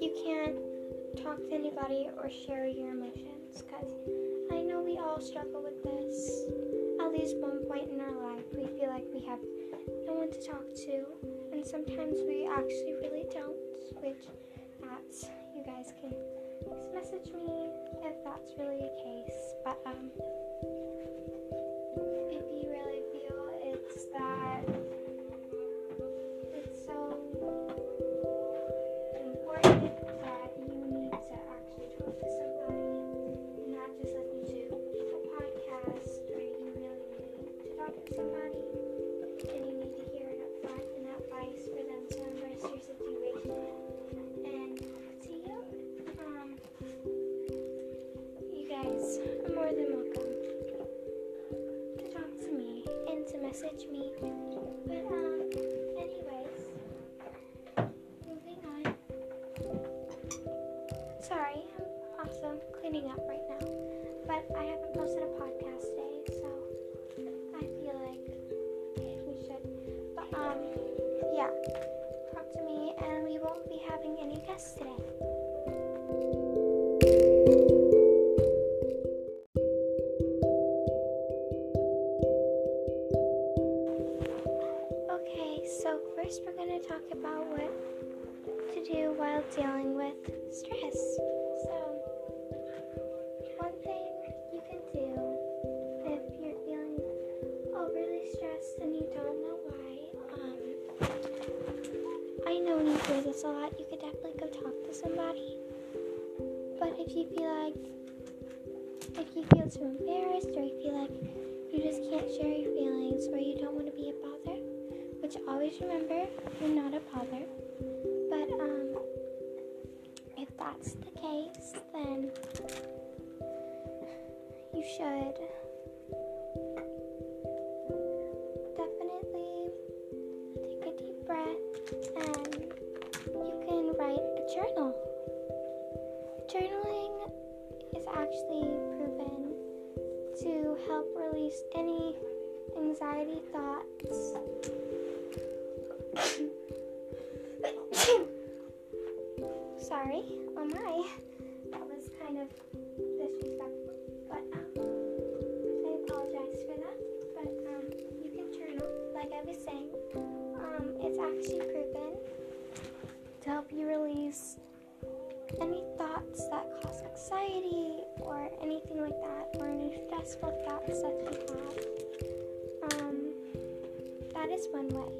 you can't talk to anybody or share your emotions because I know we all struggle with this. At least one point in our life, we feel like we have no one to talk to, and sometimes we actually really don't, which that's you guys can message me if that's really the case. But um, Sorry, I'm also cleaning up right now, but I haven't posted a podcast today, so I feel like we should. But um, yeah, talk to me, and we won't be having any guests today. So first we're going to talk about what to do while dealing with stress. So, one thing you can do if you're feeling overly stressed and you don't know why, um, I know you hear this a lot, you could definitely go talk to somebody. But if you feel like, if you feel too embarrassed or you feel like you just can't share your feelings or you don't want to be a bother, always remember you're not a bother. But um, if that's the case, then you should definitely take a deep breath and you can write a journal. Journaling is actually proven to help release any anxiety thoughts. Sorry, oh my, that was kind of disrespectful, but um, I apologize for that. But um, you can journal, like I was saying. Um, it's actually proven to help you release any thoughts that cause anxiety or anything like that, or any stressful thoughts that you have. Um, that is one way.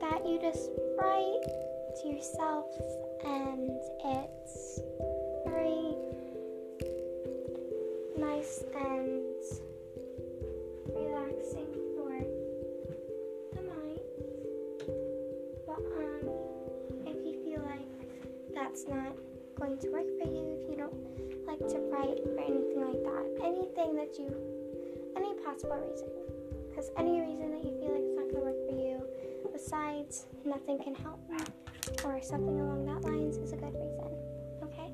That you just write to yourself, and it's very nice and relaxing for the mind. But um, if you feel like that's not going to work for you, if you don't like to write or anything like that, anything that you, any possible reason, because any reason that you feel like it's not going to work for you, besides nothing can help or something along that lines is a good reason. Okay?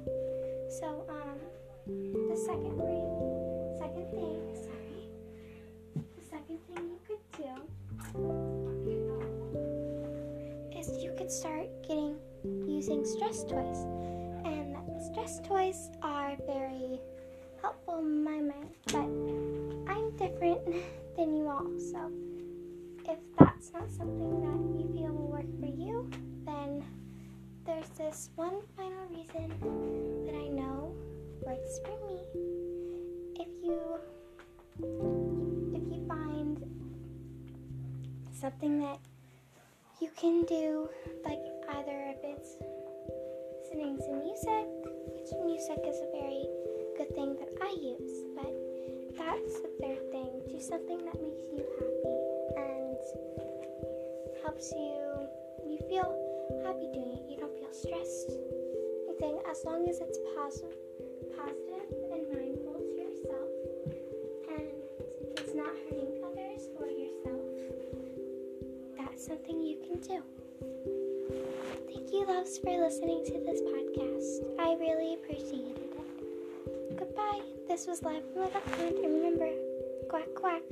So, um, the second way, second thing, sorry, the second thing you could do is you could start getting using stress toys. And stress toys are very helpful in my mind, but I'm different than you all. So if that's not something that work for you, then there's this one final reason that I know works for me. If you if you find something that you can do, like either if it's listening to music, which music is a very good thing that I use, but that's the third thing. Do something that makes you happy and helps you, you feel happy doing it. You don't feel stressed. Anything, as long as it's positive, positive and mindful to yourself, and it's not hurting others or yourself. That's something you can do. Thank you, loves, for listening to this podcast. I really appreciated it. goodbye. This was Live from the Duckland, and remember, quack quack.